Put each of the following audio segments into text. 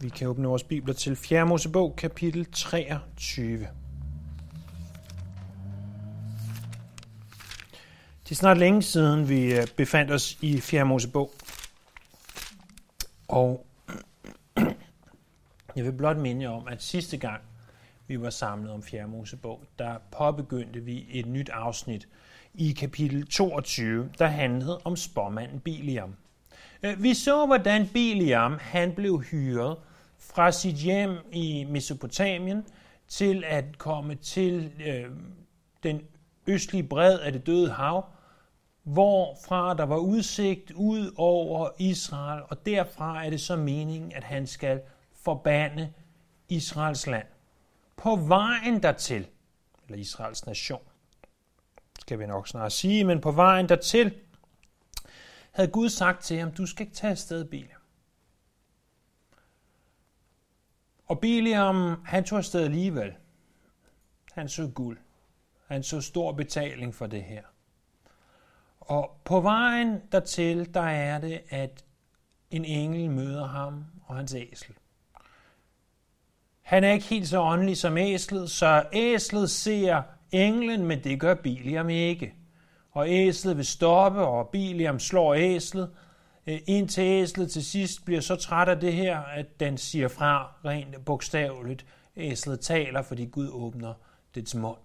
Vi kan åbne vores bibler til 4. Mosebog, kapitel 23. Det er snart længe siden, vi øh, befandt os i 4. Mosebog. Og jeg vil blot minde jer om, at sidste gang vi var samlet om 4. Mosebog, der påbegyndte vi et nyt afsnit i kapitel 22, der handlede om spormanden Biliam. Øh, vi så, hvordan Biliam han blev hyret fra sit hjem i Mesopotamien til at komme til øh, den østlige bred af det døde hav, hvorfra der var udsigt ud over Israel, og derfra er det så meningen, at han skal forbande Israels land. På vejen dertil, eller Israels nation, skal vi nok snart sige, men på vejen dertil, havde Gud sagt til ham, du skal ikke tage afsted, Biliam. Og Biliam, han tog afsted alligevel. Han så guld. Han så stor betaling for det her. Og på vejen dertil, der er det, at en engel møder ham og hans æsel. Han er ikke helt så åndelig som æslet, så æslet ser englen, men det gør Biliam ikke. Og æslet vil stoppe, og Biliam slår æslet, Øh, indtil æslet til sidst bliver så træt af det her, at den siger fra rent bogstaveligt. Æslet taler, fordi Gud åbner dets mund.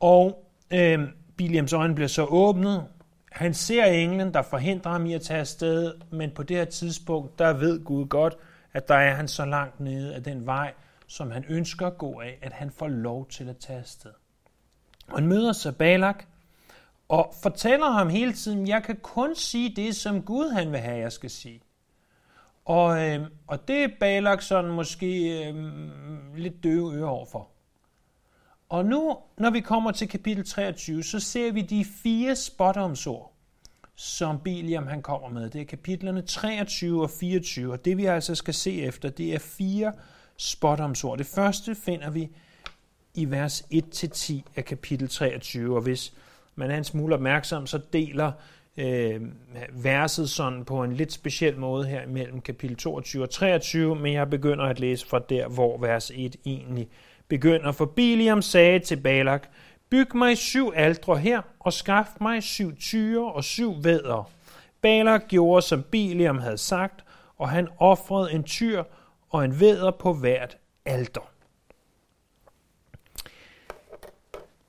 Og øh, Biliams øjne bliver så åbnet. Han ser englen, der forhindrer ham i at tage afsted, men på det her tidspunkt, der ved Gud godt, at der er han så langt nede af den vej, som han ønsker at gå af, at han får lov til at tage afsted. Og han møder så Balak, og fortæller ham hele tiden, jeg kan kun sige det, som Gud han vil have, jeg skal sige. Og, øh, og det er Balak sådan måske øh, lidt døve ører overfor. Og nu, når vi kommer til kapitel 23, så ser vi de fire spotomsord, som Biliam han kommer med. Det er kapitlerne 23 og 24, og det vi altså skal se efter, det er fire spotomsord. Det første finder vi i vers 1-10 af kapitel 23, og hvis man er en smule opmærksom, så deler øh, verset sådan på en lidt speciel måde her mellem kapitel 22 og 23, men jeg begynder at læse fra der, hvor vers 1 egentlig begynder. For Biliam sagde til Balak, byg mig syv aldre her, og skaf mig syv tyre og syv vædder. Balak gjorde, som Biliam havde sagt, og han offrede en tyr og en vædder på hvert alter.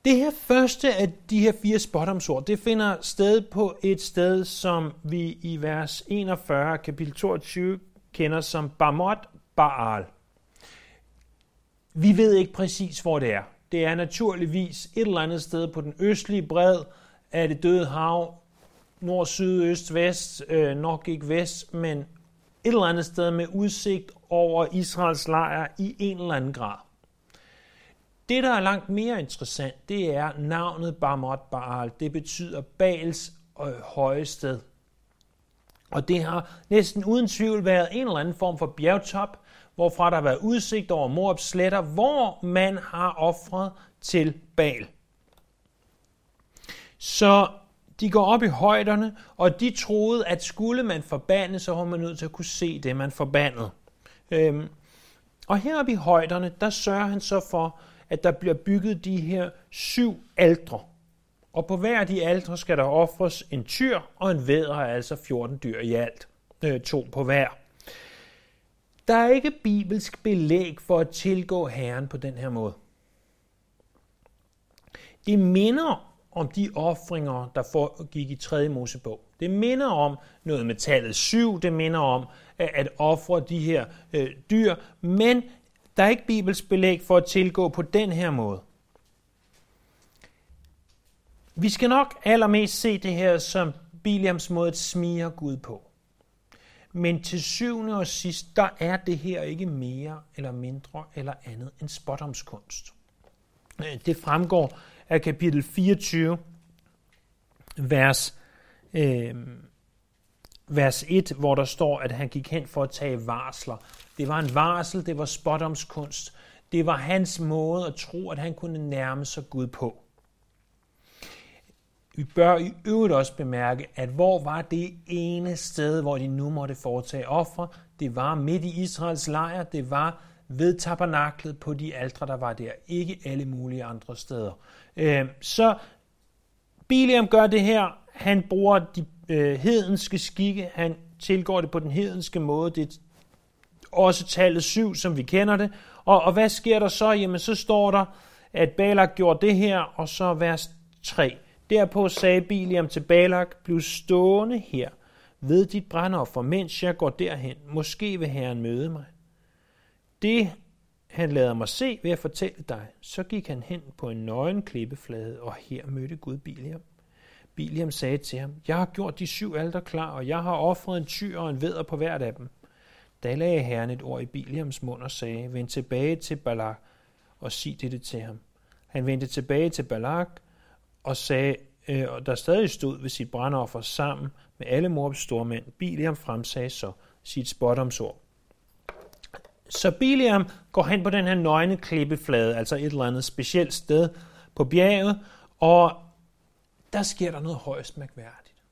Det her første af de her fire spottomsord, det finder sted på et sted, som vi i vers 41, kapitel 22, kender som Bamot Baal. Vi ved ikke præcis, hvor det er. Det er naturligvis et eller andet sted på den østlige bred af det døde hav, nord, syd, øst, vest, øh, nok ikke vest, men et eller andet sted med udsigt over Israels lejr i en eller anden grad. Det, der er langt mere interessant, det er navnet Bamot Baal. Det betyder Baals øh, høje sted. Og det har næsten uden tvivl været en eller anden form for bjergtop, hvorfra der har været udsigt over Moabs sletter, hvor man har offret til Baal. Så de går op i højderne, og de troede, at skulle man forbande, så var man nødt til at kunne se det, man forbandede. Øhm, og heroppe i højderne, der sørger han så for, at der bliver bygget de her syv aldre. Og på hver af de aldre skal der ofres en tyr og en vædder, altså 14 dyr i alt. Øh, to på hver. Der er ikke bibelsk belæg for at tilgå Herren på den her måde. Det minder om de ofringer, der foregik i 3. Mosebog. Det minder om noget med tallet 7, det minder om at ofre de her øh, dyr, men der er ikke bibelsk belæg for at tilgå på den her måde. Vi skal nok allermest se det her som Biliams måde at smige Gud på. Men til syvende og sidst, der er det her ikke mere eller mindre eller andet end spotomskunst. Det fremgår af kapitel 24, vers, øh, vers 1, hvor der står, at han gik hen for at tage varsler. Det var en varsel, det var spottomskunst. Det var hans måde at tro, at han kunne nærme sig Gud på. vi bør i øvrigt også bemærke, at hvor var det ene sted, hvor de nu måtte foretage ofre? Det var midt i Israels lejr, det var ved tabernaklet på de aldre, der var der, ikke alle mulige andre steder. Øhm, så Biliam gør det her, han bruger de øh, hedenske skikke, han tilgår det på den hedenske måde, det er også tallet 7, som vi kender det. Og, og hvad sker der så? Jamen så står der, at Balak gjorde det her, og så vers 3. Derpå sagde Biliam til Balak, bliv stående her ved dit brændoffer, mens jeg går derhen. Måske vil Herren møde mig. Det han lader mig se, ved at fortælle dig. Så gik han hen på en nøgen klippeflade, og her mødte Gud Biliam. Biliam sagde til ham, jeg har gjort de syv alter klar, og jeg har offret en tyr og en veder på hvert af dem. Da lagde Herren et ord i Biliams mund og sagde, vend tilbage til Balak og sig dette til ham. Han vendte tilbage til Balak og sagde, øh, og der stadig stod ved sit brandoffer sammen med alle Moabs stormænd. Biliam fremsagde så sit spotomsord. Så Biliam går hen på den her nøgne klippeflade, altså et eller andet specielt sted på bjerget, og der sker der noget højst mærkværdigt.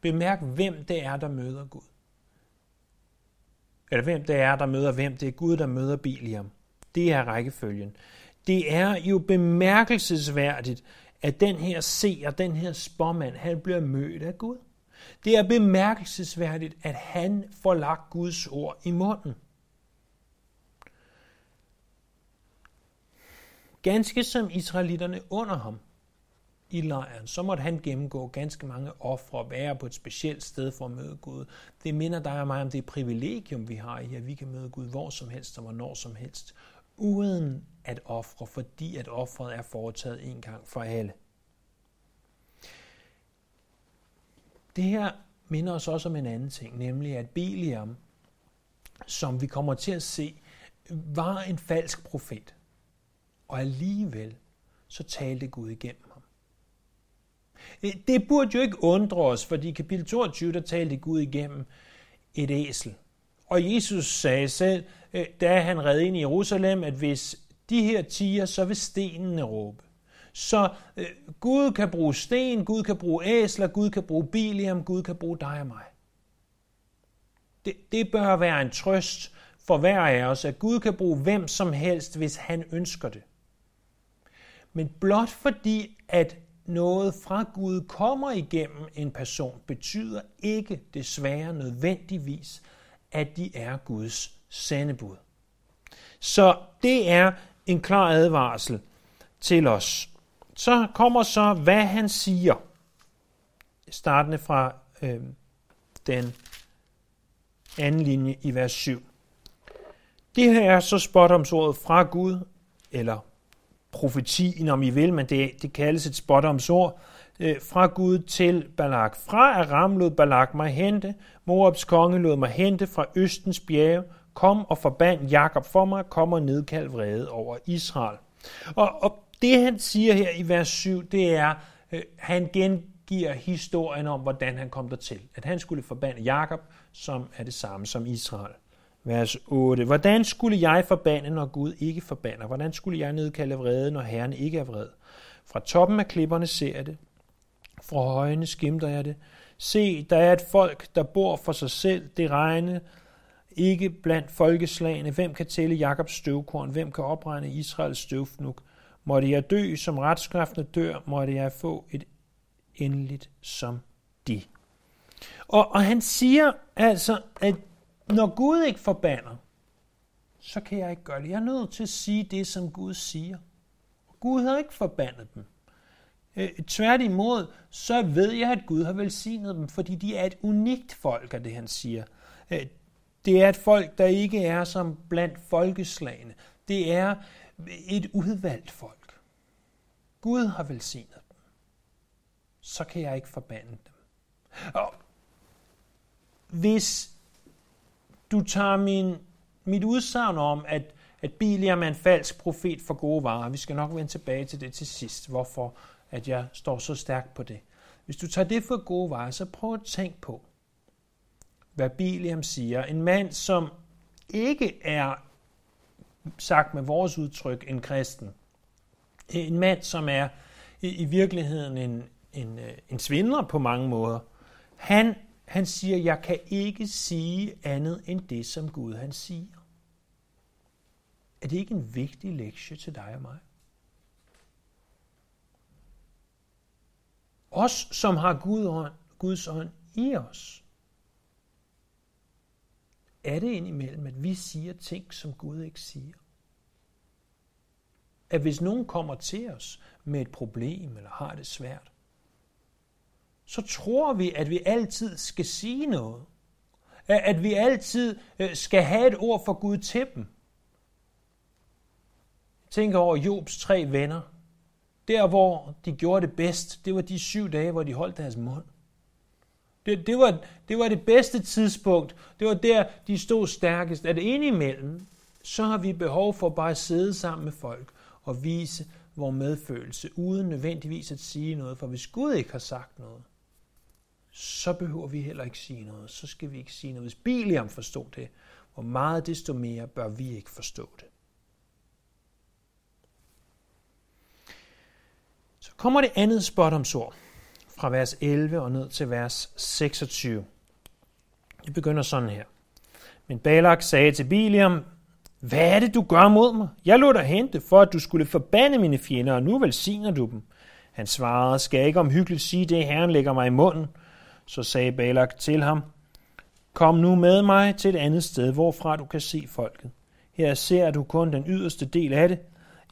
Bemærk, hvem det er, der møder Gud. Eller hvem det er, der møder hvem. Det er Gud, der møder Biliam. Det er rækkefølgen. Det er jo bemærkelsesværdigt, at den her seer, den her spormand, han bliver mødt af Gud. Det er bemærkelsesværdigt, at han får lagt Guds ord i munden. Ganske som israelitterne under ham i lejren, så måtte han gennemgå ganske mange ofre og være på et specielt sted for at møde Gud. Det minder dig og mig om det privilegium, vi har i, at vi kan møde Gud hvor som helst og hvornår som helst, uden at ofre, fordi at offret er foretaget en gang for alle. Det her minder os også om en anden ting, nemlig at Biliam, som vi kommer til at se, var en falsk profet. Og alligevel så talte Gud igennem. Øh, det burde jo ikke undre os, fordi i kapitel 22, der talte Gud igennem et æsel. Og Jesus sagde selv, øh, da han red ind i Jerusalem, at hvis de her tiger, så vil stenene råbe. Så øh, Gud kan bruge sten, Gud kan bruge æsler, Gud kan bruge bilium, Gud kan bruge dig og mig. Det, det bør være en trøst for hver af os, at Gud kan bruge hvem som helst, hvis han ønsker det. Men blot fordi, at noget fra Gud kommer igennem en person, betyder ikke desværre nødvendigvis, at de er Guds sendebud. Så det er en klar advarsel til os. Så kommer så, hvad han siger. Startende fra øh, den anden linje i vers 7. Det her er så spotomsordet fra Gud, eller profetien, om I vil, men det, det kaldes et spotomsord, øh, fra Gud til Balak. Fra Aram lod Balak mig hente, Moabs konge lod mig hente fra Østens bjerge, kom og forband Jakob for mig, kom og nedkald vrede over Israel. Og, og det han siger her i vers 7, det er, øh, han gengiver historien om, hvordan han kom dertil. At han skulle forbande Jakob, som er det samme som Israel. Vers 8. Hvordan skulle jeg forbande, når Gud ikke forbander? Hvordan skulle jeg nedkalde vrede, når Herren ikke er vred? Fra toppen af klipperne ser jeg det. Fra højene skimter jeg det. Se, der er et folk, der bor for sig selv. Det regne ikke blandt folkeslagene. Hvem kan tælle Jakobs støvkorn? Hvem kan opregne Israels støvfnuk? Måtte jeg dø, som retskræftene dør, måtte jeg få et endeligt som de. Og, og han siger altså, at når Gud ikke forbander, så kan jeg ikke gøre det. Jeg er nødt til at sige det, som Gud siger. Gud har ikke forbandet dem. Øh, tværtimod, så ved jeg, at Gud har velsignet dem, fordi de er et unikt folk, er det han siger. Øh, det er et folk, der ikke er som blandt folkeslagene. Det er et udvalgt folk. Gud har velsignet dem. Så kan jeg ikke forbande dem. Og hvis du tager min, mit udsagn om, at, at Biliam er en falsk profet for gode varer. Vi skal nok vende tilbage til det til sidst, hvorfor at jeg står så stærkt på det. Hvis du tager det for gode varer, så prøv at tænke på, hvad Biliam siger. En mand, som ikke er, sagt med vores udtryk, en kristen. En mand, som er i, i virkeligheden en en, øh, en svindler på mange måder. Han, han siger, jeg kan ikke sige andet end det, som Gud han siger. Er det ikke en vigtig lektie til dig og mig? Os, som har Gud ånd, Guds ånd i os. Er det indimellem, at vi siger ting, som Gud ikke siger? At hvis nogen kommer til os med et problem eller har det svært, så tror vi, at vi altid skal sige noget. At vi altid øh, skal have et ord for Gud til dem. Tænk over Jobs tre venner. Der, hvor de gjorde det bedst, det var de syv dage, hvor de holdt deres mund. Det, det, var, det var det bedste tidspunkt. Det var der, de stod stærkest. At indimellem, så har vi behov for bare at sidde sammen med folk og vise vores medfølelse, uden nødvendigvis at sige noget. For hvis Gud ikke har sagt noget, så behøver vi heller ikke sige noget. Så skal vi ikke sige noget. Hvis Biliam forstod det, hvor meget desto mere bør vi ikke forstå det. Så kommer det andet spottomsord fra vers 11 og ned til vers 26. Det begynder sådan her. Men Balak sagde til Biliam, hvad er det, du gør mod mig? Jeg lod dig hente, for at du skulle forbande mine fjender, og nu velsigner du dem. Han svarede, skal jeg ikke omhyggeligt sige det, Herren lægger mig i munden? Så sagde Balak til ham, Kom nu med mig til et andet sted, hvorfra du kan se folket. Her ser du kun den yderste del af det,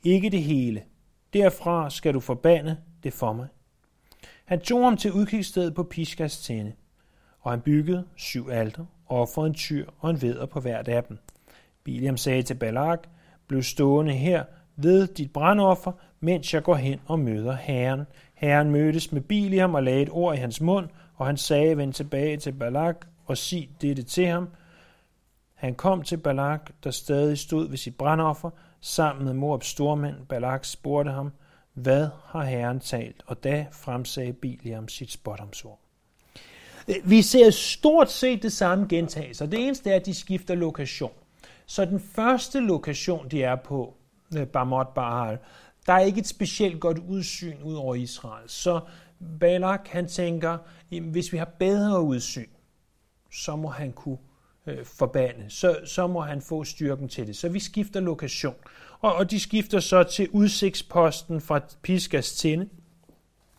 ikke det hele. Derfra skal du forbande det for mig. Han tog ham til udkigsstedet på Piskas tænde, og han byggede syv alter, og offrede en tyr og en veder på hvert af dem. Biliam sagde til Balak, bliv stående her ved dit brandoffer, mens jeg går hen og møder Herren. Herren mødtes med Biliam og lagde et ord i hans mund, og han sagde, vend tilbage til Balak og sig dette til ham. Han kom til Balak, der stadig stod ved sit brandoffer, sammen med Moabs stormænd. Balak spurgte ham, hvad har Herren talt? Og da fremsagde Biliam sit spotomsord. Øh, vi ser stort set det samme gentage sig. Det eneste er, at de skifter lokation. Så den første lokation, de er på, øh, Bamot Bahal, der er ikke et specielt godt udsyn ud over Israel. Så Balak, han tænker, hvis vi har bedre udsyn, så må han kunne øh, forbande. Så, så må han få styrken til det. Så vi skifter lokation. Og, og de skifter så til udsigtsposten fra Piskas tinde.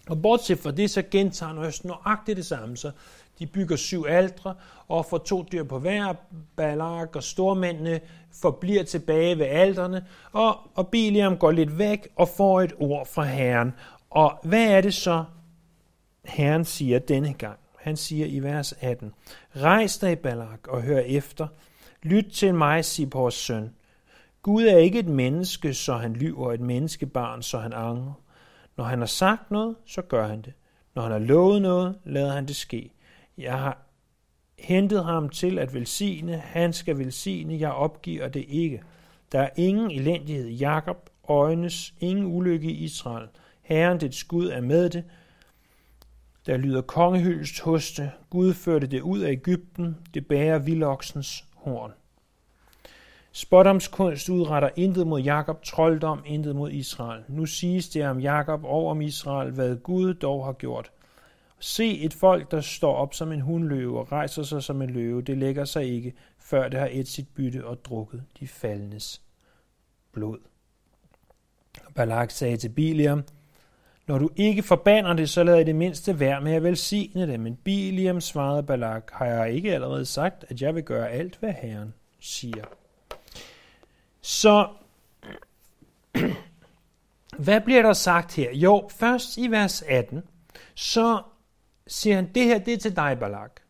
Og bortset fra det, så gentager Østen nøjagtigt det samme. Så de bygger syv aldre og får to dyr på hver. Balak og stormændene forbliver tilbage ved alderne. Og, og Biliam går lidt væk og får et ord fra Herren. Og hvad er det så, Herren siger denne gang? Han siger i vers 18, Rejs dig, Balak, og hør efter. Lyt til mig, Sipors søn. Gud er ikke et menneske, så han lyver, et menneskebarn, så han angrer. Når han har sagt noget, så gør han det. Når han har lovet noget, lader han det ske. Jeg har hentet ham til at velsigne, han skal velsigne, jeg opgiver det ikke. Der er ingen elendighed i Jakob, øjnes ingen ulykke i Israel. Herren, dit skud er med det. Der lyder kongehyldest hos det. Gud førte det ud af Ægypten. Det bærer vildoksens horn. Spådomskunst udretter intet mod Jakob, trolddom intet mod Israel. Nu siges det om Jakob og om Israel, hvad Gud dog har gjort. Se et folk, der står op som en hundløve og rejser sig som en løve, det lægger sig ikke, før det har et sit bytte og drukket de faldnes blod. Balak sagde til Biliam, når du ikke forbander det, så lad i det mindste være med at velsigne det. Men Biliam svarede Balak, har jeg ikke allerede sagt, at jeg vil gøre alt, hvad Herren siger. Så hvad bliver der sagt her? Jo, først i vers 18, så siger han, det her det er til dig, Balak.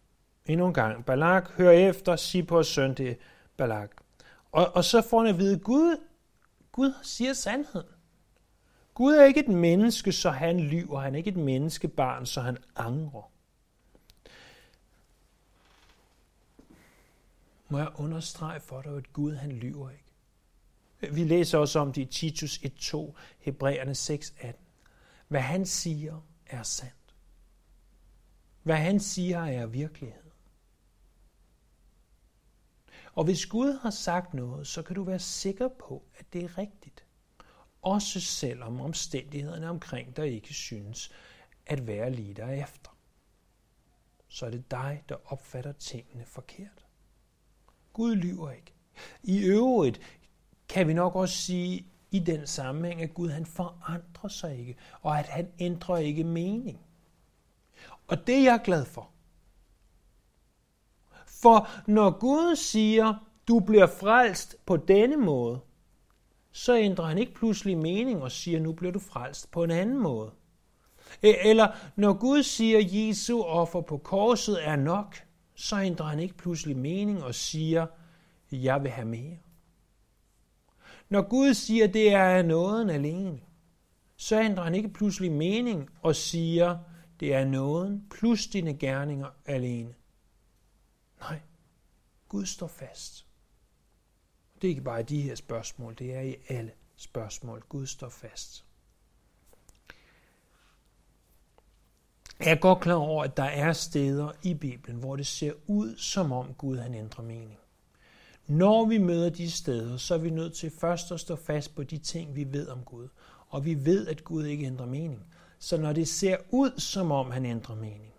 Endnu en gang. Balak, hør efter, sig på søn det, Balak. Og, og så får han at vide, Gud, Gud siger sandheden. Gud er ikke et menneske, så han lyver. Han er ikke et menneskebarn, så han angrer. Må jeg understrege for dig, at Gud han lyver ikke. Vi læser også om det i Titus 1.2, Hebræerne 6.18. Hvad han siger er sandt. Hvad han siger er virkelighed. Og hvis Gud har sagt noget, så kan du være sikker på, at det er rigtigt. Også selvom omstændighederne omkring dig ikke synes, at være lige derefter. Så er det dig, der opfatter tingene forkert. Gud lyver ikke. I øvrigt kan vi nok også sige i den sammenhæng, at Gud han forandrer sig ikke, og at han ændrer ikke mening. Og det er jeg glad for. For når Gud siger, du bliver frelst på denne måde, så ændrer han ikke pludselig mening og siger, nu bliver du frelst på en anden måde. E, eller når Gud siger, Jesu offer på korset er nok, så ændrer han ikke pludselig mening og siger, jeg vil have mere. Når Gud siger, det er nåden alene, så ændrer han ikke pludselig mening og siger, det er nåden plus dine gerninger alene. Nej, Gud står fast. Det er ikke bare i de her spørgsmål, det er i alle spørgsmål. Gud står fast. Jeg er godt klar over, at der er steder i Bibelen, hvor det ser ud, som om Gud han ændrer mening. Når vi møder de steder, så er vi nødt til først at stå fast på de ting, vi ved om Gud. Og vi ved, at Gud ikke ændrer mening. Så når det ser ud, som om han ændrer mening,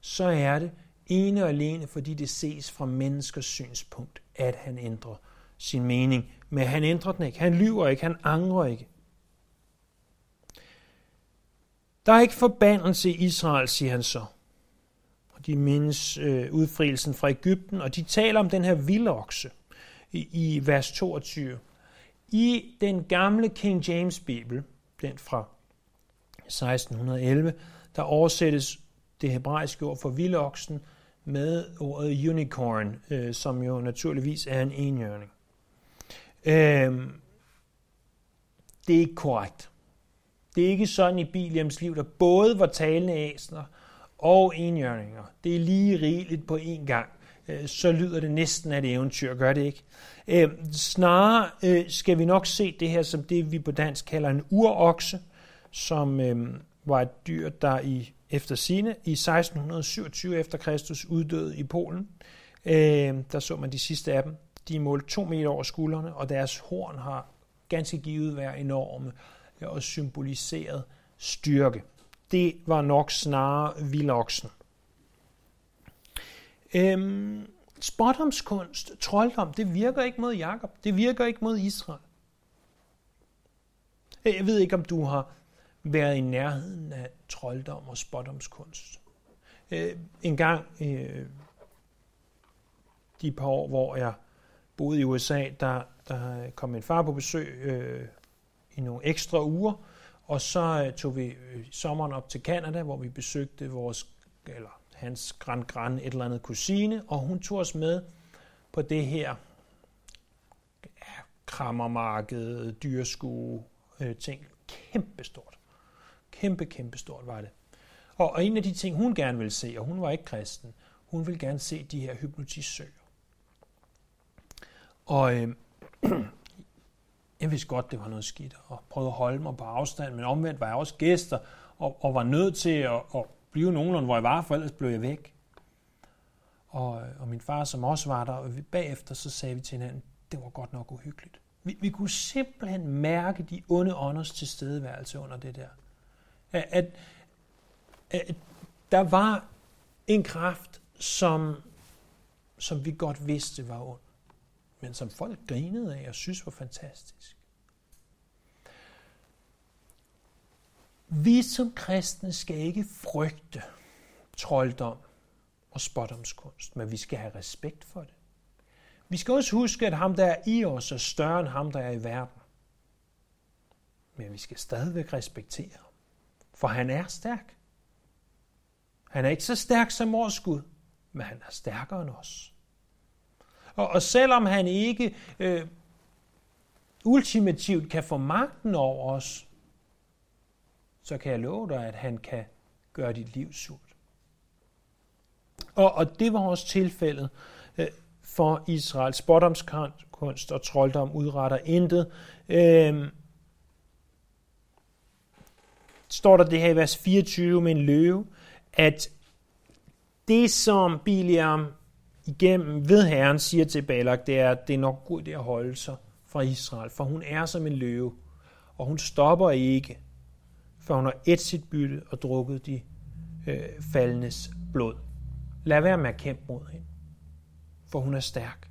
så er det ene og alene, fordi det ses fra menneskers synspunkt, at han ændrer sin mening. Men han ændrer den ikke. Han lyver ikke. Han angrer ikke. Der er ikke forbandelse i Israel, siger han så. Og de mindes øh, udfrielsen fra Ægypten, og de taler om den her vildokse i, i vers 22. I den gamle King James Bibel, den fra 1611, der oversættes det hebraiske ord for vildoksen med ordet unicorn, øh, som jo naturligvis er en enhjørning. Øh, det er ikke korrekt. Det er ikke sådan i Biliams liv, der både var talende æsler og enhjørninger. Det er lige rigeligt på én gang. Øh, så lyder det næsten af et eventyr, gør det ikke? Øh, snarere øh, skal vi nok se det her som det, vi på dansk kalder en urokse, som øhm, var et dyr, der i efter sine i 1627 efter Kristus uddøde i Polen. Øhm, der så man de sidste af dem. De er målt to meter over skuldrene, og deres horn har ganske givet været enorme øh, og symboliseret styrke. Det var nok snarere vildoksen. Øhm, spottomskunst, trolddom, det virker ikke mod Jakob. Det virker ikke mod Israel. Jeg ved ikke, om du har været i nærheden af trolddom og spottomskunst. Øh, en gang, øh, de par år, hvor jeg boede i USA, der, der kom min far på besøg øh, i nogle ekstra uger, og så øh, tog vi øh, sommeren op til Kanada, hvor vi besøgte vores, eller hans grand grand et eller andet kusine, og hun tog os med på det her ja, krammermarked, dyrskue, øh, ting. Kæmpestort. Kæmpe, kæmpe stort var det. Og, og en af de ting, hun gerne ville se, og hun var ikke kristen, hun ville gerne se de her hypnotisører. Og øh, jeg vidste godt, det var noget skidt, og prøvede at holde mig på afstand, men omvendt var jeg også gæster, og, og var nødt til at, at blive nogenlunde, hvor jeg var, for ellers blev jeg væk. Og, øh, og min far, som også var der, og vi, bagefter så sagde vi til hinanden, det var godt nok uhyggeligt. Vi, vi kunne simpelthen mærke de onde ånders tilstedeværelse under det der. At, at, at der var en kraft, som, som vi godt vidste var ond men som folk grinede af og synes var fantastisk. Vi som kristne skal ikke frygte trolddom og spottomskunst, men vi skal have respekt for det. Vi skal også huske, at ham, der er i os, er større end ham, der er i verden. Men vi skal stadigvæk respektere for han er stærk. Han er ikke så stærk som vores Gud, men han er stærkere end os. Og, og selvom han ikke øh, ultimativt kan få magten over os, så kan jeg love dig, at han kan gøre dit liv surt. Og, og det var også tilfældet øh, for Israel. Spottomskunst og trolddom udretter intet. Øh, står der det her i vers 24 med en løve, at det som Biliam igennem ved Herren siger til Balak, det er, at det er nok god det at holde sig fra Israel, for hun er som en løve, og hun stopper ikke, før hun har et sit bytte og drukket de øh, faldendes blod. Lad være med at kæmpe mod hende, for hun er stærk.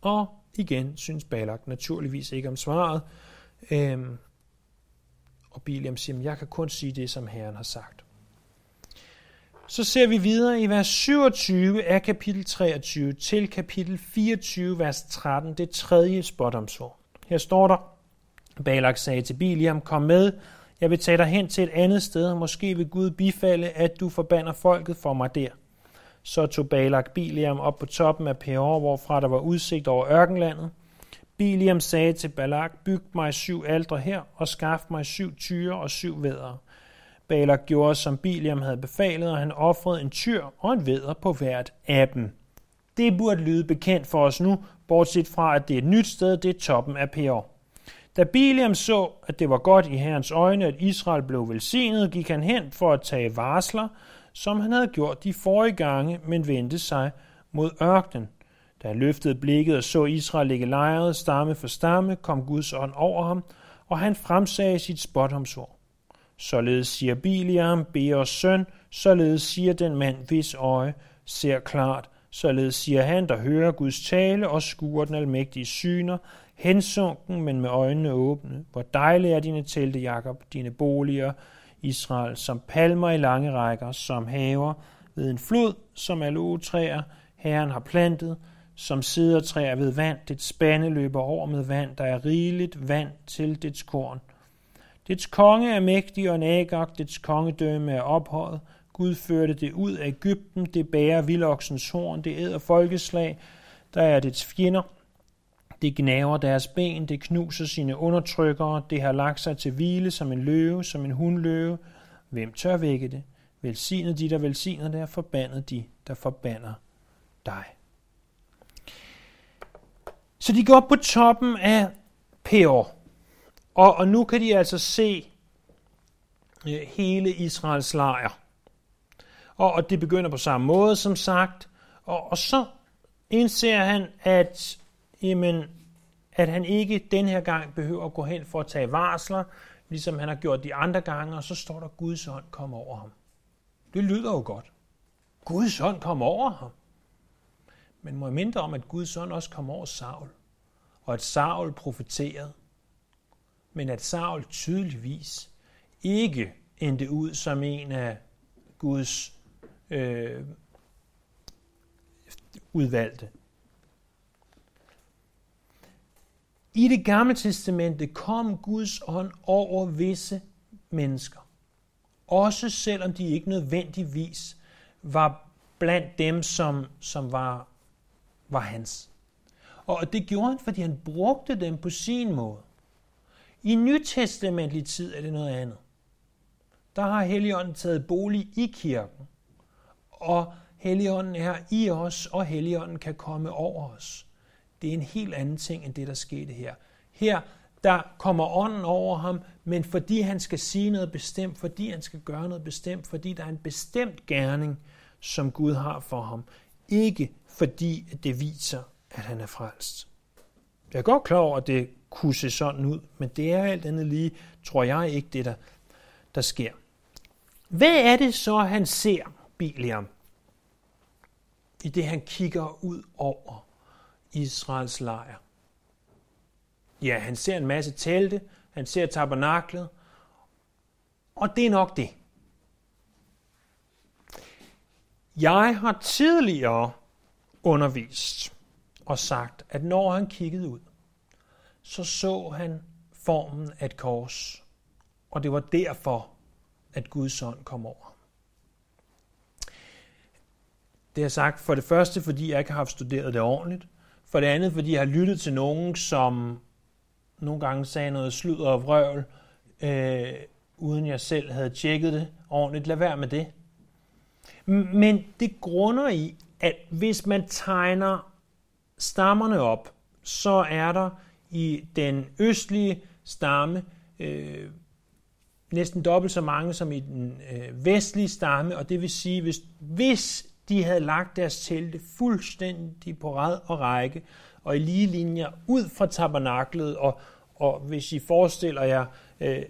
Og igen synes Balak naturligvis ikke om svaret. Øhm, og Biliam siger, jeg kan kun sige det, som Herren har sagt. Så ser vi videre i vers 27 af kapitel 23 til kapitel 24, vers 13, det tredje spotomsår. Her står der, Balak sagde til Biliam, kom med, jeg vil tage dig hen til et andet sted, måske vil Gud bifalde, at du forbander folket for mig der. Så tog Balak Biliam op på toppen af Peor, hvorfra der var udsigt over ørkenlandet. Biliam sagde til Balak, byg mig syv aldre her, og skaff mig syv tyre og syv vædre. Balak gjorde, som Biliam havde befalet, og han offrede en tyr og en væder på hvert af dem. Det burde lyde bekendt for os nu, bortset fra, at det er et nyt sted, det er toppen af Peor. Da Biliam så, at det var godt i herrens øjne, at Israel blev velsignet, gik han hen for at tage varsler, som han havde gjort de forrige gange, men vendte sig mod ørkenen. Da han løftede blikket og så Israel ligge lejret stamme for stamme, kom Guds ånd over ham, og han fremsagde sit spotomsord. Således siger Biliam, Beors søn, således siger den mand, hvis øje ser klart, således siger han, der hører Guds tale og skuer den almægtige syner, hensunken, men med øjnene åbne. Hvor dejlige er dine telte, Jakob, dine boliger, Israel, som palmer i lange rækker, som haver ved en flod, som aloetræer, Herren har plantet, som sidertræer ved vand, dets spande løber over med vand, der er rigeligt vand til dets korn. Dets konge er mægtig og en dets kongedømme er ophøjet. Gud førte det ud af Ægypten, det bærer vildoksens horn, det æder folkeslag, der er dets fjender. Det gnaver deres ben, det knuser sine undertrykkere, det har lagt sig til hvile som en løve, som en hundløve. Hvem tør vække det? Velsignet de, der velsigner det, og forbandet de, der forbander dig. Så de går på toppen af Peor. Og, og nu kan de altså se øh, hele Israels lejr. Og, og det begynder på samme måde, som sagt. Og, og så indser han, at, jamen, at han ikke den her gang behøver at gå hen for at tage varsler, ligesom han har gjort de andre gange, og så står der, Guds ånd kom over ham. Det lyder jo godt. Guds ånd kom over ham. Men må jeg mindre om, at Guds ånd også kom over Saul, og at Saul profeterede, men at Saul tydeligvis ikke endte ud som en af Guds øh, udvalgte. I det gamle testamente kom Guds ånd over visse mennesker. Også selvom de ikke nødvendigvis var blandt dem, som, som var, var hans. Og det gjorde han, fordi han brugte dem på sin måde. I nytestamentlig tid er det noget andet. Der har Helligånden taget bolig i kirken, og Helligånden er i os, og Helligånden kan komme over os. Det er en helt anden ting end det, der skete her. Her der kommer ånden over ham, men fordi han skal sige noget bestemt, fordi han skal gøre noget bestemt, fordi der er en bestemt gerning, som Gud har for ham. Ikke fordi det viser, at han er frelst. Jeg er godt klar over, at det kunne se sådan ud, men det er alt andet lige, tror jeg ikke, det der, der sker. Hvad er det så, han ser, Biliam, i det han kigger ud over Israels lejr? Ja, han ser en masse telte, han ser tabernaklet, og det er nok det. Jeg har tidligere undervist og sagt, at når han kiggede ud, så så han formen af et kors, og det var derfor, at Guds ånd kom over. Det har sagt for det første, fordi jeg ikke har haft studeret det ordentligt. For det andet, fordi jeg har lyttet til nogen, som nogle gange sagde noget sludder og vrøvl, øh, uden jeg selv havde tjekket det ordentligt. Lad være med det. Men det grunder i, at hvis man tegner stammerne op, så er der i den østlige stamme øh, næsten dobbelt så mange som i den øh, vestlige stamme, og det vil sige, hvis, hvis de havde lagt deres telte fuldstændig på rad og række, og i lige linjer ud fra tabernaklet og, og hvis I forestiller jer øh,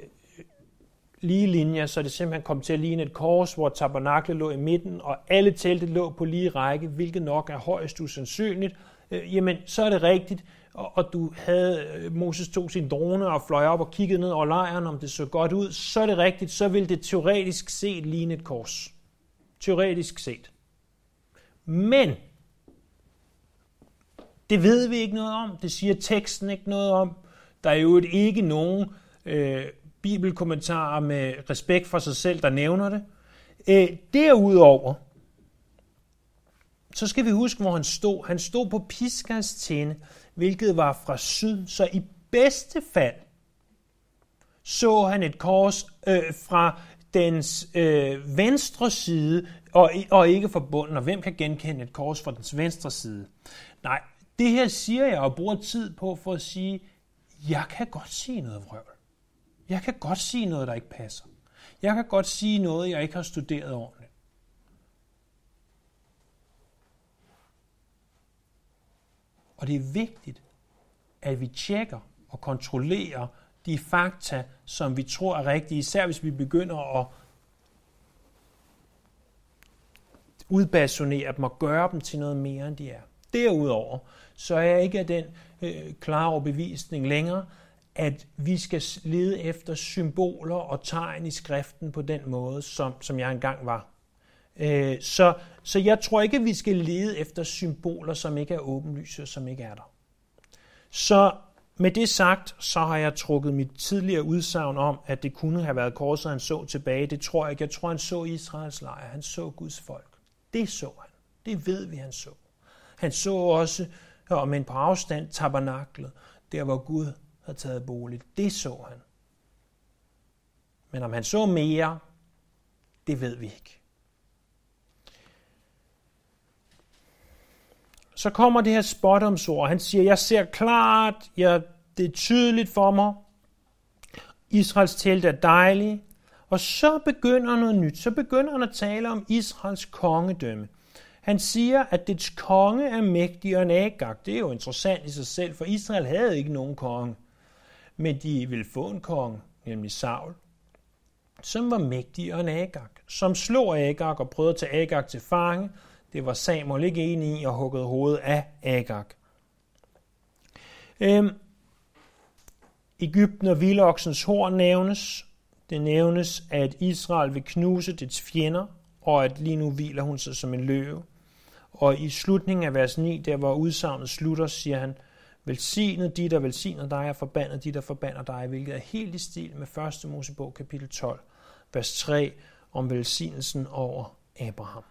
lige linjer, så det simpelthen kom til at ligne et kors, hvor tabernaklet lå i midten, og alle telte lå på lige række, hvilket nok er højst usandsynligt, øh, jamen så er det rigtigt, og, og du havde, øh, Moses tog sin drone og fløj op og kiggede ned over lejren, om det så godt ud, så er det rigtigt, så vil det teoretisk set ligne et kors. Teoretisk set. Men, det ved vi ikke noget om, det siger teksten ikke noget om. Der er jo ikke nogen øh, bibelkommentarer med respekt for sig selv, der nævner det. Øh, derudover, så skal vi huske, hvor han stod. Han stod på Piskas tinde, hvilket var fra syd, så i bedste fald så han et kors øh, fra dens øh, venstre side, og, og ikke forbundet. Og hvem kan genkende et kors fra dens venstre side? Nej, det her siger jeg og bruger tid på for at sige, jeg kan godt se noget vrøvl. Jeg kan godt sige noget, der ikke passer. Jeg kan godt sige noget, jeg ikke har studeret ordentligt. Og det er vigtigt, at vi tjekker og kontrollerer de fakta, som vi tror er rigtige, især hvis vi begynder at udbasonere dem og gøre dem til noget mere, end de er. Derudover, så er jeg ikke af den øh, klare overbevisning længere, at vi skal lede efter symboler og tegn i skriften på den måde, som, som jeg engang var. Øh, så, så jeg tror ikke, at vi skal lede efter symboler, som ikke er åbenlyse og som ikke er der. Så med det sagt, så har jeg trukket mit tidligere udsagn om, at det kunne have været korset, han så tilbage. Det tror jeg ikke. Jeg tror, han så Israels lejr. Han så Guds folk. Det så han. Det ved vi, han så. Han så også, men på afstand, tabernaklet, der hvor Gud havde taget bolig. Det så han. Men om han så mere, det ved vi ikke. Så kommer det her spotomsord. Han siger, jeg ser klart, jeg, det er tydeligt for mig. Israels telt er dejlig. Og så begynder noget nyt. Så begynder han at tale om Israels kongedømme. Han siger, at dets konge er mægtigere end Agag. Det er jo interessant i sig selv, for Israel havde ikke nogen konge men de ville få en konge, nemlig Saul, som var mægtigere end Agag, som slog Agag og prøvede at tage Agag til fange. Det var Samuel ikke enig i og huggede hovedet af Agag. Øhm, Ægypten og vildoksens horn nævnes. Det nævnes, at Israel vil knuse dets fjender, og at lige nu hviler hun sig som en løve. Og i slutningen af vers 9, der hvor udsagnet slutter, siger han, Velsignet de, der velsigner dig, og forbandet de, der forbander dig, hvilket er helt i stil med 1. Mosebog kapitel 12, vers 3, om velsignelsen over Abraham.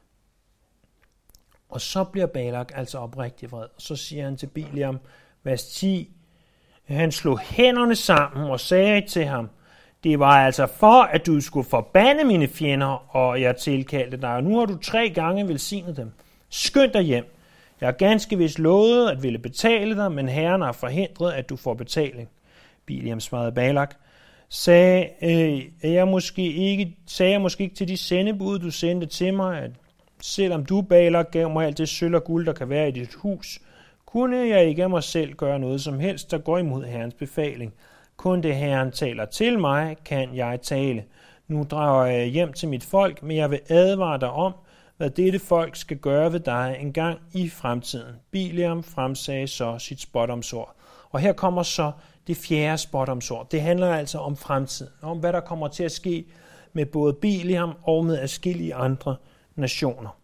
Og så bliver Balak altså oprigtig vred, og så siger han til Biliam, vers 10, han slog hænderne sammen og sagde til ham, det var altså for, at du skulle forbande mine fjender, og jeg tilkaldte dig, og nu har du tre gange velsignet dem. Skynd dig hjem, jeg har ganske vist lovet at ville betale dig, men herren har forhindret, at du får betaling. Biliam svarede Balak. Sagde, øh, jeg måske ikke, sagde jeg måske ikke til de sendebud, du sendte til mig, at selvom du, Balak, gav mig alt det sølv og guld, der kan være i dit hus, kunne jeg ikke af mig selv gøre noget som helst, der går imod Herrens befaling. Kun det Herren taler til mig, kan jeg tale. Nu drager jeg hjem til mit folk, men jeg vil advare dig om, hvad dette folk skal gøre ved dig en gang i fremtiden. Biliam fremsagde så sit spotomsord. Og her kommer så det fjerde spotomsord. Det handler altså om fremtiden, om hvad der kommer til at ske med både Biliam og med afskillige andre nationer.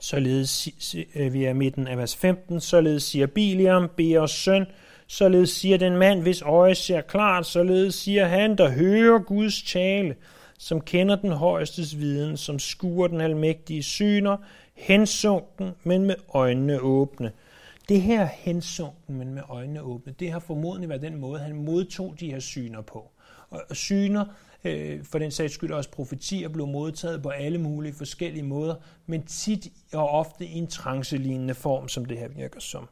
Således, øh, vi er midten af vers 15, således siger Biliam, Beers søn, således siger den mand, hvis øje ser klart, således siger han, der hører Guds tale, som kender den højestes viden, som skuer den almægtige syner, hensunken, men med øjnene åbne. Det her hensunken, men med øjnene åbne, det har formodentlig været den måde, han modtog de her syner på. Og syner, øh, for den sags skyld også profetier, blev modtaget på alle mulige forskellige måder, men tit og ofte i en trancelignende form, som det her virker som.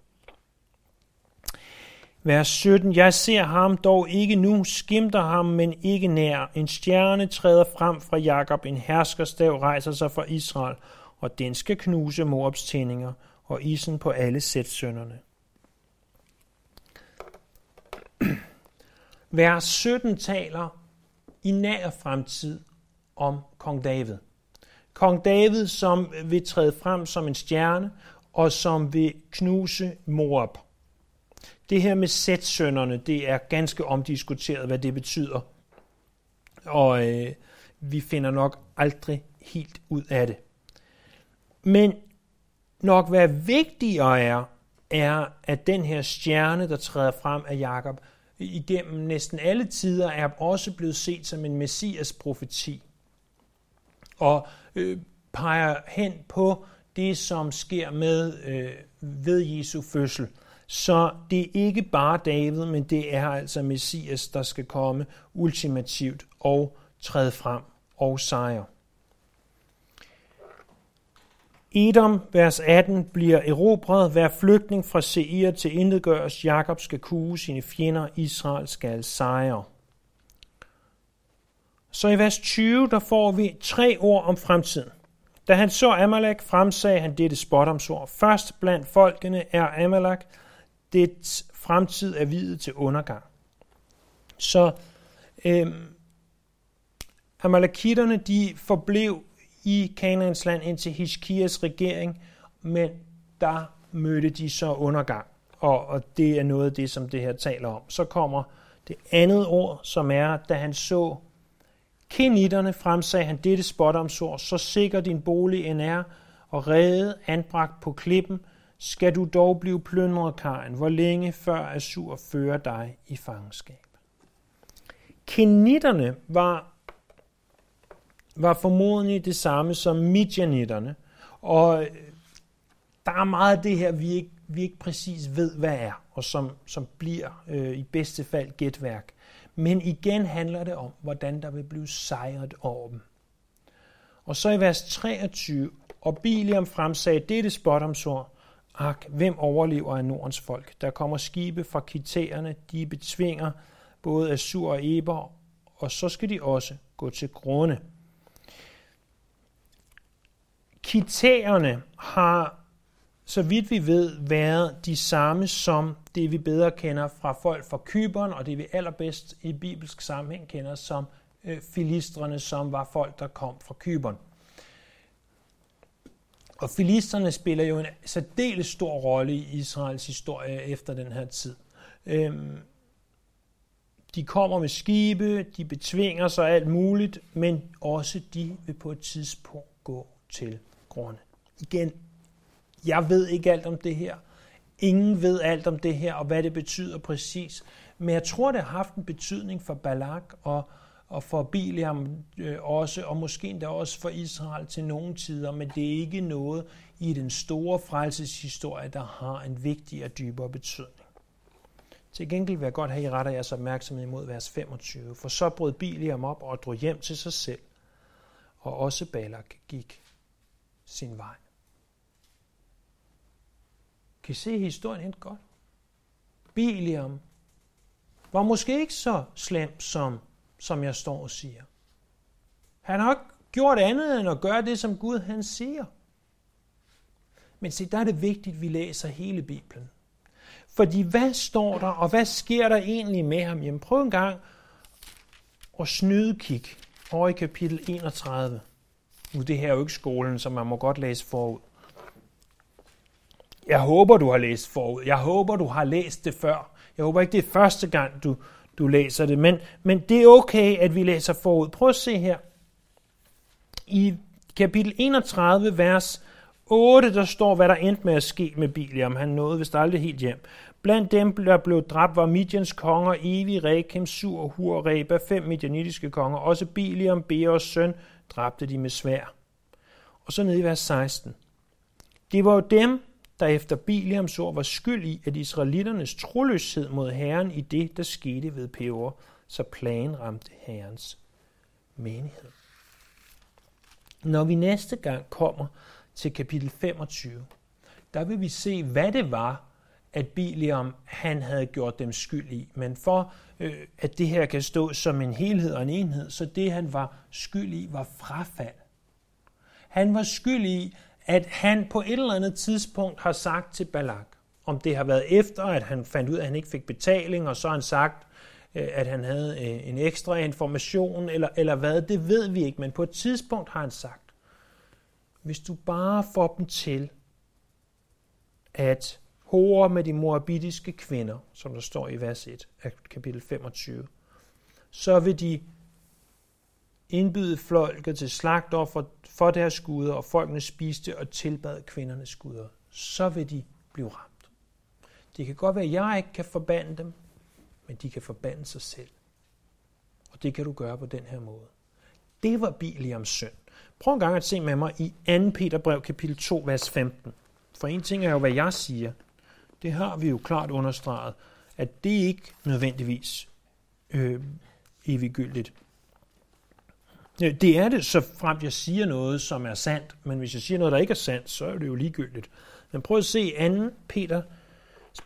Vers 17. Jeg ser ham dog ikke nu, skimter ham, men ikke nær. En stjerne træder frem fra Jakob, en herskerstav rejser sig fra Israel, og den skal knuse Moabs tændinger og isen på alle sætsønderne. Vers 17 taler i nær fremtid om kong David. Kong David, som vil træde frem som en stjerne, og som vil knuse Moab. Det her med sætsønderne, det er ganske omdiskuteret, hvad det betyder. Og øh, vi finder nok aldrig helt ud af det. Men nok hvad vigtigere er, er, at den her stjerne, der træder frem af Jakob, igennem næsten alle tider er også blevet set som en messias profeti. Og øh, peger hen på det, som sker med øh, ved Jesu fødsel. Så det er ikke bare David, men det er altså Messias, der skal komme ultimativt og træde frem og sejre. Edom, vers 18, bliver erobret, hver flygtning fra Seir til indegørs, Jakob skal kue sine fjender, Israel skal sejre. Så i vers 20, der får vi tre ord om fremtiden. Da han så Amalek, fremsagde han dette spotomsord. Først blandt folkene er Amalek, dets fremtid er videt til undergang. Så øh, Amalekitterne, de forblev i Kanaans land indtil Hiskias regering, men der mødte de så undergang. Og, og det er noget af det, som det her taler om. Så kommer det andet ord, som er, da han så kenitterne, fremsagde han dette spotomsord, så sikker din bolig end er, og redde anbragt på klippen, skal du dog blive plyndret, Karen, hvor længe før Assur fører dig i fangenskab. Kenitterne var var formodentlig det samme som midjanitterne. Og øh, der er meget af det her, vi ikke, vi ikke præcis ved, hvad er, og som, som bliver øh, i bedste fald gætværk. Men igen handler det om, hvordan der vil blive sejret over dem. Og så i vers 23, og Biliam fremsagde dette spotomsord, Ak, hvem overlever af Nordens folk? Der kommer skibe fra kitæerne, de betvinger både Assur og Eber, og så skal de også gå til grunde. Kitæerne har, så vidt vi ved, været de samme som det, vi bedre kender fra folk fra Kyberen, og det vi allerbedst i bibelsk sammenhæng kender som øh, filistrene, som var folk, der kom fra Kyberen. Og filisterne spiller jo en særdeles stor rolle i Israels historie efter den her tid. Øhm, de kommer med skibe, de betvinger sig alt muligt, men også de vil på et tidspunkt gå til grunde. Igen, jeg ved ikke alt om det her. Ingen ved alt om det her, og hvad det betyder præcis. Men jeg tror, det har haft en betydning for Balak og, og for Biliam øh, også, og måske endda også for Israel til nogle tider, men det er ikke noget i den store frelseshistorie, der har en vigtig og dybere betydning. Til gengæld vil jeg godt have, at I retter jeres opmærksomhed imod vers 25, for så brød Biliam op og drog hjem til sig selv, og også Balak gik sin vej. Kan I se historien helt godt? Biliam var måske ikke så slem, som, som jeg står og siger. Han har ikke gjort andet end at gøre det, som Gud han siger. Men se, der er det vigtigt, at vi læser hele Bibelen. Fordi hvad står der, og hvad sker der egentlig med ham? Jamen prøv en gang at snyde kig over i kapitel 31. Nu det her er jo ikke skolen, så man må godt læse forud. Jeg håber, du har læst forud. Jeg håber, du har læst det før. Jeg håber ikke, det er første gang, du, du læser det. Men, men det er okay, at vi læser forud. Prøv at se her. I kapitel 31, vers 8, der står, hvad der endte med at ske med Biliam. Han nåede vist aldrig helt hjem. Blandt dem, der blev dræbt, var Midjans konger, Evi, Rekem, Sur, Hur, Reba, fem midjanitiske konger. Også Biliam, Beors søn, dræbte de med svær. Og så ned i vers 16. Det var jo dem, der efter Biliams ord var skyld i, at israeliternes troløshed mod Herren i det, der skete ved Peor, så plagen ramte Herrens menighed. Når vi næste gang kommer til kapitel 25, der vil vi se, hvad det var, at Biliam han havde gjort dem skyld i. Men for øh, at det her kan stå som en helhed og en enhed, så det han var skyld i var frafald. Han var skyld i, at han på et eller andet tidspunkt har sagt til Balak, om det har været efter, at han fandt ud af, at han ikke fik betaling, og så har han sagt, øh, at han havde øh, en ekstra information, eller, eller hvad, det ved vi ikke. Men på et tidspunkt har han sagt, hvis du bare får dem til at hore med de moabitiske kvinder, som der står i vers 1 af kapitel 25, så vil de indbyde folket til slagtoffer for deres guder, og folkene spiste og tilbad kvindernes guder. Så vil de blive ramt. Det kan godt være, at jeg ikke kan forbande dem, men de kan forbande sig selv. Og det kan du gøre på den her måde. Det var Biliams søn. Prøv en gang at se med mig i 2. Peter brev kapitel 2, vers 15. For en ting er jo, hvad jeg siger. Det har vi jo klart understreget, at det ikke nødvendigvis øh, eviggyldigt. Øh, det er det, så frem jeg siger noget, som er sandt. Men hvis jeg siger noget, der ikke er sandt, så er det jo ligegyldigt. Men prøv at se 2. Peter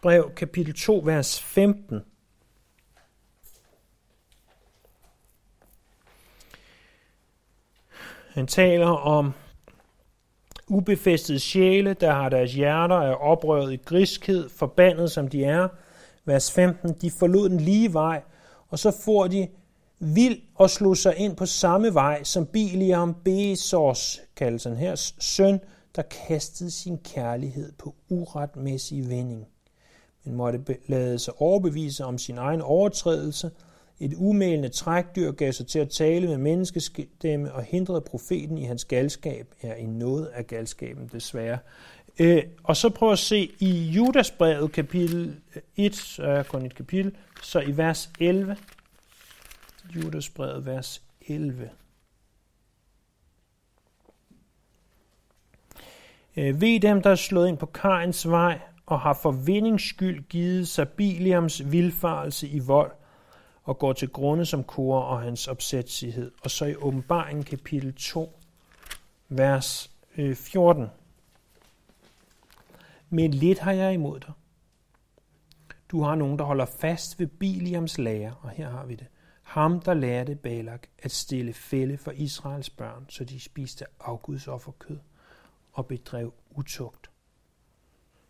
brev, kapitel 2, vers 15. Han taler om ubefæstede sjæle, der har deres hjerter er oprøret i griskhed, forbandet som de er. Vers 15, de forlod den lige vej, og så får de vild og slog sig ind på samme vej, som Biliam Bezos, kaldes han her, søn, der kastede sin kærlighed på uretmæssig vending, men måtte lade sig overbevise om sin egen overtrædelse. Et umælende trækdyr gav sig til at tale med menneskestemme og hindrede profeten i hans galskab. Ja, i noget af galskaben, desværre. Øh, og så prøv at se i Judasbrevet kapitel øh, 1, så er kun et kapitel, så i vers 11, Judasbrevet, vers 11. Øh, ved dem, der er slået ind på Kains vej og har for vindings skyld givet sig Biliams vilfarelse i vold og går til grunde som kor og hans opsætsighed. Og så i åbenbaringen kapitel 2, vers øh, 14. Men lidt har jeg imod dig. Du har nogen, der holder fast ved Biliams lære, og her har vi det. Ham, der lærte Balak at stille fælde for Israels børn, så de spiste afgudsofferkød og bedrev utugt.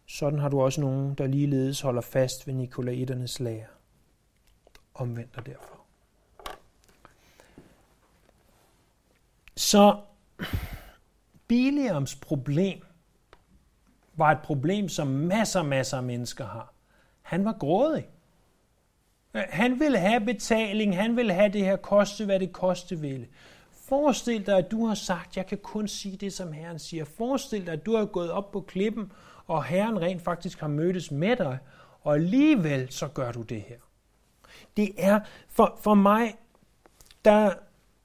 Sådan har du også nogen, der ligeledes holder fast ved Nikolaiternes lære. Omvendt dig derfor. Så Biliams problem var et problem, som masser, og masser af mennesker har. Han var grådig. Han vil have betaling, han vil have det her koste, hvad det koste ville. Forestil dig, at du har sagt, jeg kan kun sige det, som Herren siger. Forestil dig, at du har gået op på klippen, og Herren rent faktisk har mødtes med dig, og alligevel så gør du det her. Det er for, for mig, der,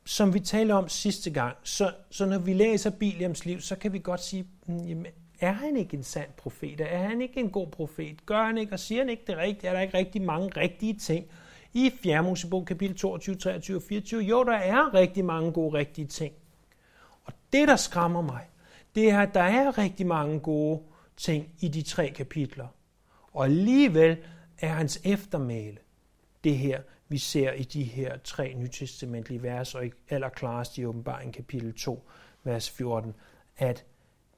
som vi talte om sidste gang, så, så når vi læser Biliams liv, så kan vi godt sige, mm, jamen, er han ikke en sand profet? Er han ikke en god profet? Gør han ikke, og siger han ikke det rigtige? Er der ikke rigtig mange rigtige ting i 4. Mosebog kapitel 22, 23 og 24? Jo, der er rigtig mange gode rigtige ting. Og det, der skræmmer mig, det er, at der er rigtig mange gode ting i de tre kapitler. Og alligevel er hans eftermæle det her, vi ser i de her tre nytestamentlige vers, og i allerklarest i åbenbaring kapitel 2, vers 14, at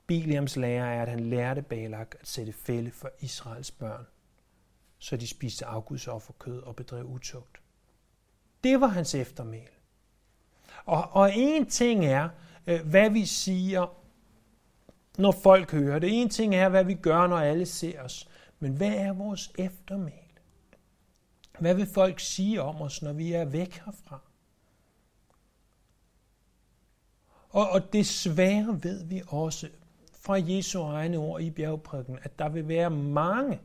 Biliams lære er, at han lærte Balak at sætte fælde for Israels børn, så de spiste afgudsofferkød og bedrev utugt. Det var hans eftermæl. Og, og en ting er, øh, hvad vi siger, når folk hører det. En ting er, hvad vi gør, når alle ser os. Men hvad er vores eftermæl? Hvad vil folk sige om os, når vi er væk herfra? Og, og desværre ved vi også, fra Jesu egne ord i bjergprædiken, at der vil være mange,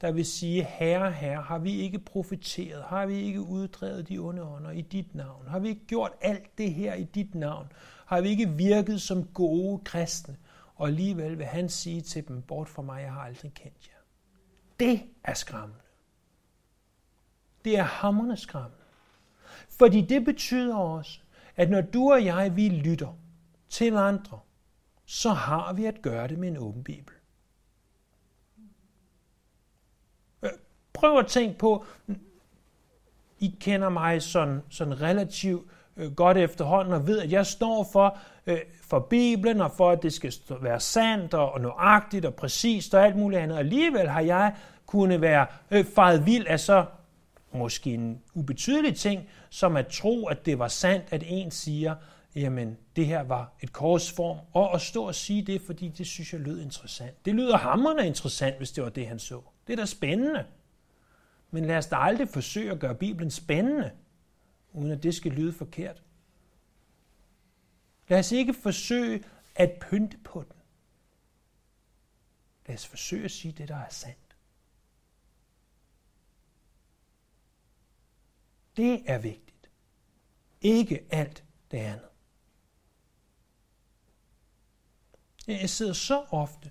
der vil sige, Herre, Herre, har vi ikke profeteret? Har vi ikke uddrevet de onde ånder i dit navn? Har vi ikke gjort alt det her i dit navn? Har vi ikke virket som gode kristne? Og alligevel vil han sige til dem, bort fra mig, jeg har aldrig kendt jer. Det er skræmmende. Det er hammerne skræmmende. Fordi det betyder også, at når du og jeg, vi lytter til andre, så har vi at gøre det med en åben bibel. Øh, prøv at tænke på, I kender mig sådan, sådan relativt øh, godt efterhånden og ved, at jeg står for, øh, for Bibelen og for, at det skal være sandt og, nøjagtigt og præcist og alt muligt andet. Alligevel har jeg kunne være øh, faret vild af så måske en ubetydelig ting, som at tro, at det var sandt, at en siger, jamen det her var et korsform, og at stå og sige det, fordi det synes jeg lød interessant. Det lyder hammerende interessant, hvis det var det, han så. Det er da spændende. Men lad os da aldrig forsøge at gøre Bibelen spændende, uden at det skal lyde forkert. Lad os ikke forsøge at pynte på den. Lad os forsøge at sige det, der er sandt. Det er vigtigt. Ikke alt det andet. Jeg sidder så ofte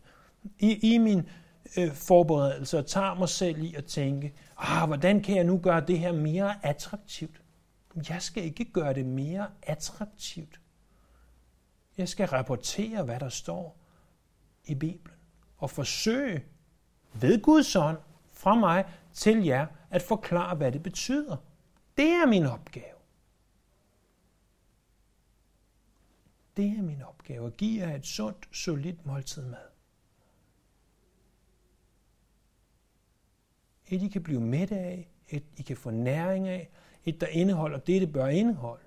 i, i min øh, forberedelse og tager mig selv i at tænke, ah, hvordan kan jeg nu gøre det her mere attraktivt? Jeg skal ikke gøre det mere attraktivt. Jeg skal rapportere, hvad der står i Bibelen, og forsøge ved Guds ånd fra mig til jer at forklare, hvad det betyder. Det er min opgave. Det er min opgave, at give jer et sundt, solidt måltid mad. Et, I kan blive mætte af, et, I kan få næring af, et, der indeholder det, det bør indeholde.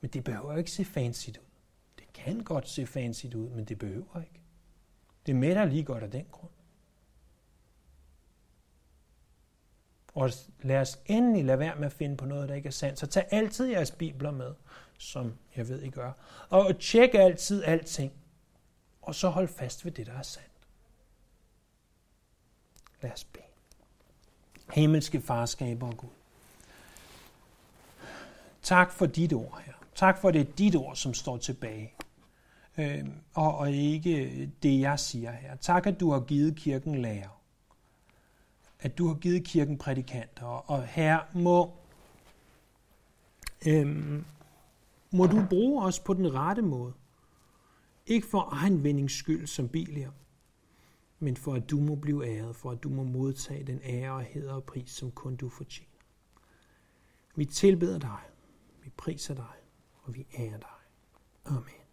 Men det behøver ikke se fancy ud. Det kan godt se fancy ud, men det behøver ikke. Det mætter lige godt af den grund. Og lad os endelig lade være med at finde på noget, der ikke er sandt. Så tag altid jeres bibler med, som jeg ved, I gør. Og tjek altid alting. Og så hold fast ved det, der er sandt. Lad os bede. Himmelske farskaber og Gud. Tak for dit ord her. Tak for det er dit ord, som står tilbage. Øh, og, og ikke det, jeg siger her. Tak, at du har givet kirken lærer at du har givet kirken prædikanter, og her må, øh, må du bruge os på den rette måde. Ikke for egenvindings skyld som bilier, men for at du må blive æret, for at du må modtage den ære og heder og pris, som kun du fortjener. Vi tilbeder dig, vi priser dig, og vi ærer dig. Amen.